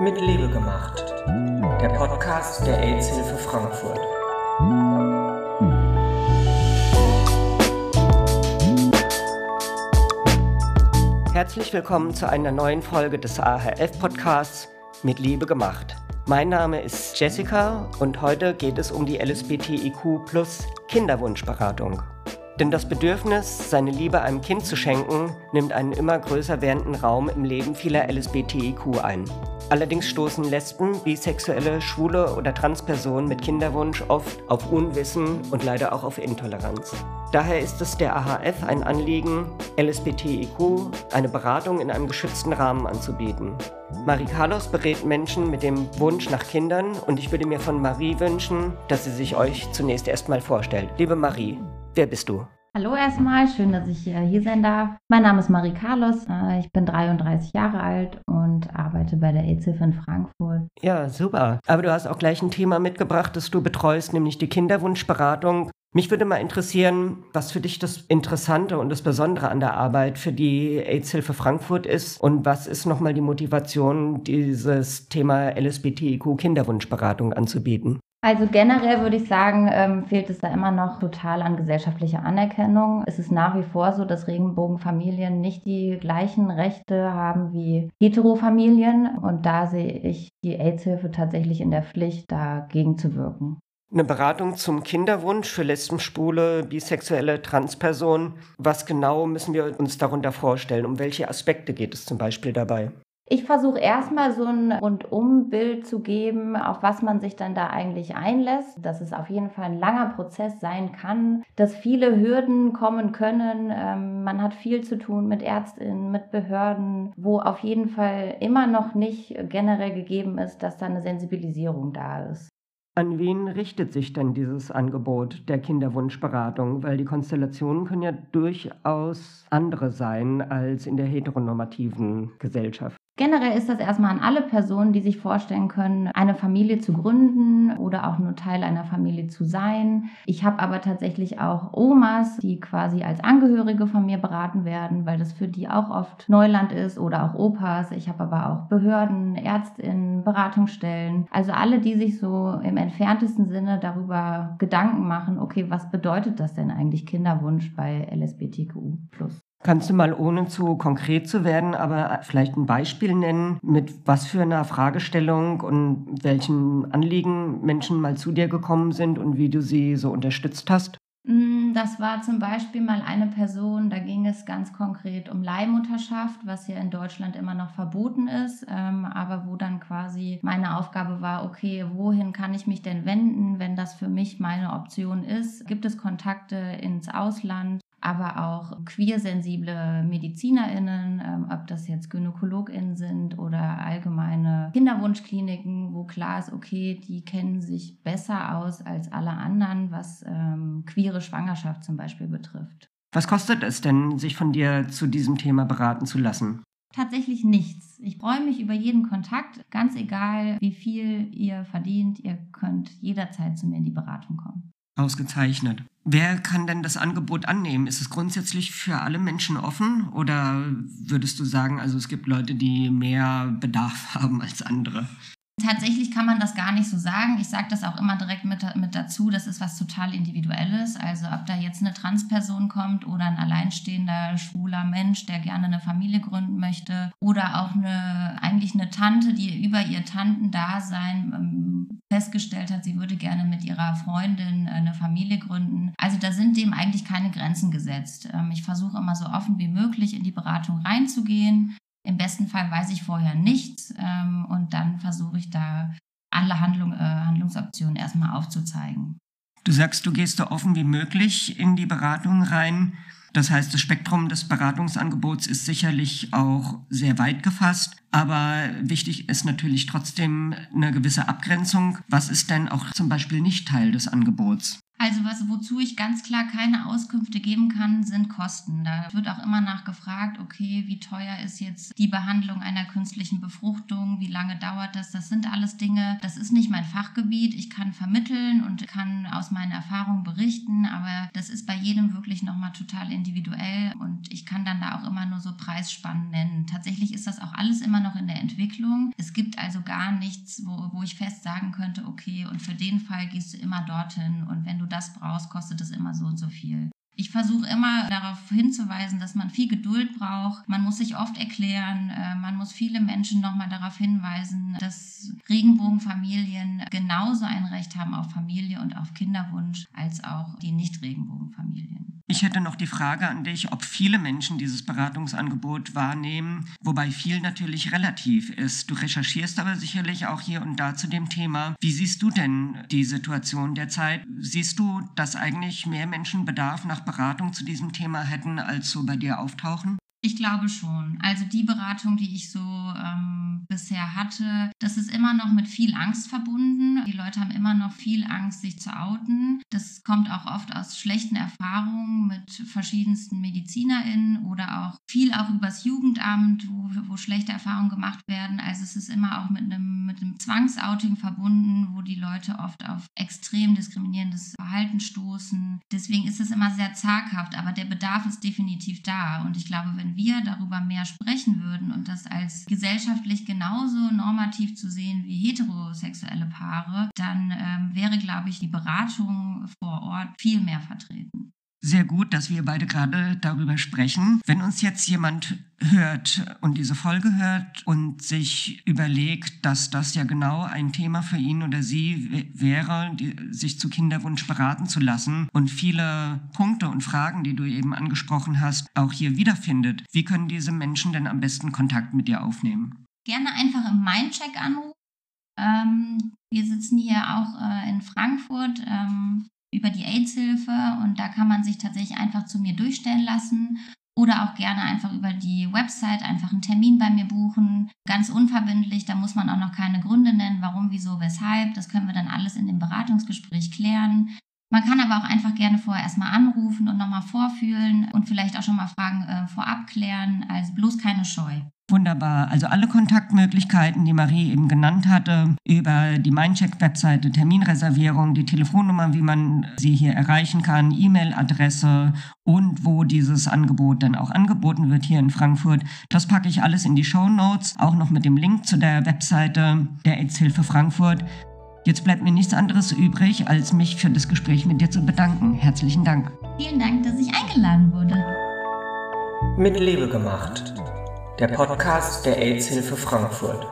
Mit Liebe gemacht. Der Podcast der AIDS-Hilfe Frankfurt. Herzlich willkommen zu einer neuen Folge des AHF-Podcasts Mit Liebe gemacht. Mein Name ist Jessica und heute geht es um die LSBTIQ Kinderwunschberatung. Denn das Bedürfnis, seine Liebe einem Kind zu schenken, nimmt einen immer größer werdenden Raum im Leben vieler LSBTIQ ein. Allerdings stoßen Lesben, Bisexuelle, Schwule oder Transpersonen mit Kinderwunsch oft auf Unwissen und leider auch auf Intoleranz. Daher ist es der AHF ein Anliegen, LSBTIQ eine Beratung in einem geschützten Rahmen anzubieten. Marie Carlos berät Menschen mit dem Wunsch nach Kindern und ich würde mir von Marie wünschen, dass sie sich euch zunächst erstmal vorstellt. Liebe Marie, Wer bist du? Hallo erstmal, schön, dass ich äh, hier sein darf. Mein Name ist Marie Carlos, äh, ich bin 33 Jahre alt und arbeite bei der AIDS-Hilfe in Frankfurt. Ja, super. Aber du hast auch gleich ein Thema mitgebracht, das du betreust, nämlich die Kinderwunschberatung. Mich würde mal interessieren, was für dich das Interessante und das Besondere an der Arbeit für die AIDS-Hilfe Frankfurt ist und was ist nochmal die Motivation, dieses Thema LSBTIQ Kinderwunschberatung anzubieten? Also generell würde ich sagen, ähm, fehlt es da immer noch total an gesellschaftlicher Anerkennung. Es ist nach wie vor so, dass Regenbogenfamilien nicht die gleichen Rechte haben wie Heterofamilien. Und da sehe ich die AIDS-Hilfe tatsächlich in der Pflicht, dagegen zu wirken. Eine Beratung zum Kinderwunsch für Lesben, Spule, bisexuelle Transpersonen. Was genau müssen wir uns darunter vorstellen? Um welche Aspekte geht es zum Beispiel dabei? Ich versuche erstmal so ein Rundumbild zu geben, auf was man sich dann da eigentlich einlässt, dass es auf jeden Fall ein langer Prozess sein kann, dass viele Hürden kommen können. Ähm, man hat viel zu tun mit Ärztinnen, mit Behörden, wo auf jeden Fall immer noch nicht generell gegeben ist, dass da eine Sensibilisierung da ist. An wen richtet sich denn dieses Angebot der Kinderwunschberatung? Weil die Konstellationen können ja durchaus andere sein als in der heteronormativen Gesellschaft. Generell ist das erstmal an alle Personen, die sich vorstellen können, eine Familie zu gründen oder auch nur Teil einer Familie zu sein. Ich habe aber tatsächlich auch Omas, die quasi als Angehörige von mir beraten werden, weil das für die auch oft Neuland ist oder auch Opas. Ich habe aber auch Behörden, Ärztinnen, Beratungsstellen. Also alle, die sich so im entferntesten Sinne darüber Gedanken machen, okay, was bedeutet das denn eigentlich Kinderwunsch bei LSBTQ+. Kannst du mal, ohne zu konkret zu werden, aber vielleicht ein Beispiel nennen, mit was für einer Fragestellung und welchen Anliegen Menschen mal zu dir gekommen sind und wie du sie so unterstützt hast? Mm, das war zum Beispiel mal eine Person, da ging es ganz konkret um Leihmutterschaft, was ja in Deutschland immer noch verboten ist, ähm, aber wo dann quasi meine Aufgabe war, okay, wohin kann ich mich denn wenden, wenn das für mich meine Option ist? Gibt es Kontakte ins Ausland? Aber auch queersensible MedizinerInnen, ähm, ob das jetzt GynäkologInnen sind oder allgemeine Kinderwunschkliniken, wo klar ist, okay, die kennen sich besser aus als alle anderen, was ähm, queere Schwangerschaft zum Beispiel betrifft. Was kostet es denn, sich von dir zu diesem Thema beraten zu lassen? Tatsächlich nichts. Ich freue mich über jeden Kontakt, ganz egal, wie viel ihr verdient. Ihr könnt jederzeit zu mir in die Beratung kommen. Ausgezeichnet. Wer kann denn das Angebot annehmen? Ist es grundsätzlich für alle Menschen offen oder würdest du sagen, also es gibt Leute, die mehr Bedarf haben als andere? Tatsächlich kann man das gar nicht so sagen. Ich sage das auch immer direkt mit, mit dazu. Das ist was total Individuelles. Also ob da jetzt eine Transperson kommt oder ein alleinstehender schwuler Mensch, der gerne eine Familie gründen möchte oder auch eine eigentlich eine Tante, die über ihr Tantendasein ähm, festgestellt hat, sie würde gerne mit ihrer Freundin eine Familie gründen. Also da sind dem eigentlich keine Grenzen gesetzt. Ähm, ich versuche immer so offen wie möglich in die Beratung reinzugehen. Im besten Fall weiß ich vorher nichts ähm, und dann versuche ich da alle Handlung, äh, Handlungsoptionen erstmal aufzuzeigen. Du sagst, du gehst so offen wie möglich in die Beratung rein. Das heißt, das Spektrum des Beratungsangebots ist sicherlich auch sehr weit gefasst, aber wichtig ist natürlich trotzdem eine gewisse Abgrenzung. Was ist denn auch zum Beispiel nicht Teil des Angebots? Also was, wozu ich ganz klar keine Auskünfte geben kann, sind Kosten. Da wird auch immer nachgefragt, okay, wie teuer ist jetzt die Behandlung einer künstlichen Befruchtung, wie lange dauert das? Das sind alles Dinge, das ist nicht mein Fachgebiet. Ich kann vermitteln und kann aus meinen Erfahrungen berichten, aber das ist bei jedem wirklich nochmal total individuell und ich kann dann da auch immer nur so Preisspannen nennen. Tatsächlich ist das auch alles immer noch in der Entwicklung. Es gibt also gar nichts, wo, wo ich fest sagen könnte, okay, und für den Fall gehst du immer dorthin und wenn du das brauchst, kostet es immer so und so viel. Ich versuche immer darauf hinzuweisen, dass man viel Geduld braucht. Man muss sich oft erklären. Äh, man muss viele Menschen nochmal darauf hinweisen, dass Regenbogenfamilien genauso ein Recht haben auf Familie und auf Kinderwunsch als auch die Nicht-Regenbogenfamilien. Ich hätte noch die Frage an dich, ob viele Menschen dieses Beratungsangebot wahrnehmen, wobei viel natürlich relativ ist. Du recherchierst aber sicherlich auch hier und da zu dem Thema. Wie siehst du denn die Situation derzeit? Siehst du, dass eigentlich mehr Menschen Bedarf nach Beratung zu diesem Thema hätten, als so bei dir auftauchen? Ich glaube schon. Also die Beratung, die ich so ähm, bisher hatte, das ist immer noch mit viel Angst verbunden. Die Leute haben immer noch viel Angst, sich zu outen. Das kommt auch oft aus schlechten Erfahrungen mit verschiedensten MedizinerInnen oder auch viel auch übers Jugendamt, wo, wo schlechte Erfahrungen gemacht werden. Also es ist immer auch mit einem, mit einem Zwangsouting verbunden, wo die Leute oft auf extrem diskriminierendes Verhalten stoßen. Deswegen ist es immer sehr zaghaft, aber der Bedarf ist definitiv da. Und ich glaube, wenn wir darüber mehr sprechen würden und das als gesellschaftlich genauso normativ zu sehen wie heterosexuelle Paare, dann ähm, wäre, glaube ich, die Beratung vor Ort viel mehr vertreten. Sehr gut, dass wir beide gerade darüber sprechen. Wenn uns jetzt jemand hört und diese Folge hört und sich überlegt, dass das ja genau ein Thema für ihn oder sie wäre, die, sich zu Kinderwunsch beraten zu lassen und viele Punkte und Fragen, die du eben angesprochen hast, auch hier wiederfindet, wie können diese Menschen denn am besten Kontakt mit dir aufnehmen? Gerne einfach im Mindcheck anrufen. Ähm, wir sitzen hier auch äh, in Frankfurt. Ähm, über die AIDS-Hilfe und da kann man sich tatsächlich einfach zu mir durchstellen lassen oder auch gerne einfach über die Website einfach einen Termin bei mir buchen. Ganz unverbindlich, da muss man auch noch keine Gründe nennen, warum, wieso, weshalb. Das können wir dann alles in dem Beratungsgespräch klären. Man kann aber auch einfach gerne vorher erstmal anrufen und nochmal vorfühlen und vielleicht auch schon mal Fragen äh, vorab klären. Also bloß keine Scheu. Wunderbar. Also alle Kontaktmöglichkeiten, die Marie eben genannt hatte, über die Mindcheck-Webseite, Terminreservierung, die Telefonnummer, wie man sie hier erreichen kann, E-Mail-Adresse und wo dieses Angebot dann auch angeboten wird hier in Frankfurt. Das packe ich alles in die Show Notes, auch noch mit dem Link zu der Webseite der AIDS-Hilfe Frankfurt. Jetzt bleibt mir nichts anderes übrig, als mich für das Gespräch mit dir zu bedanken. Herzlichen Dank. Vielen Dank, dass ich eingeladen wurde. Mit Liebe gemacht der Podcast der AIDS-Hilfe Frankfurt.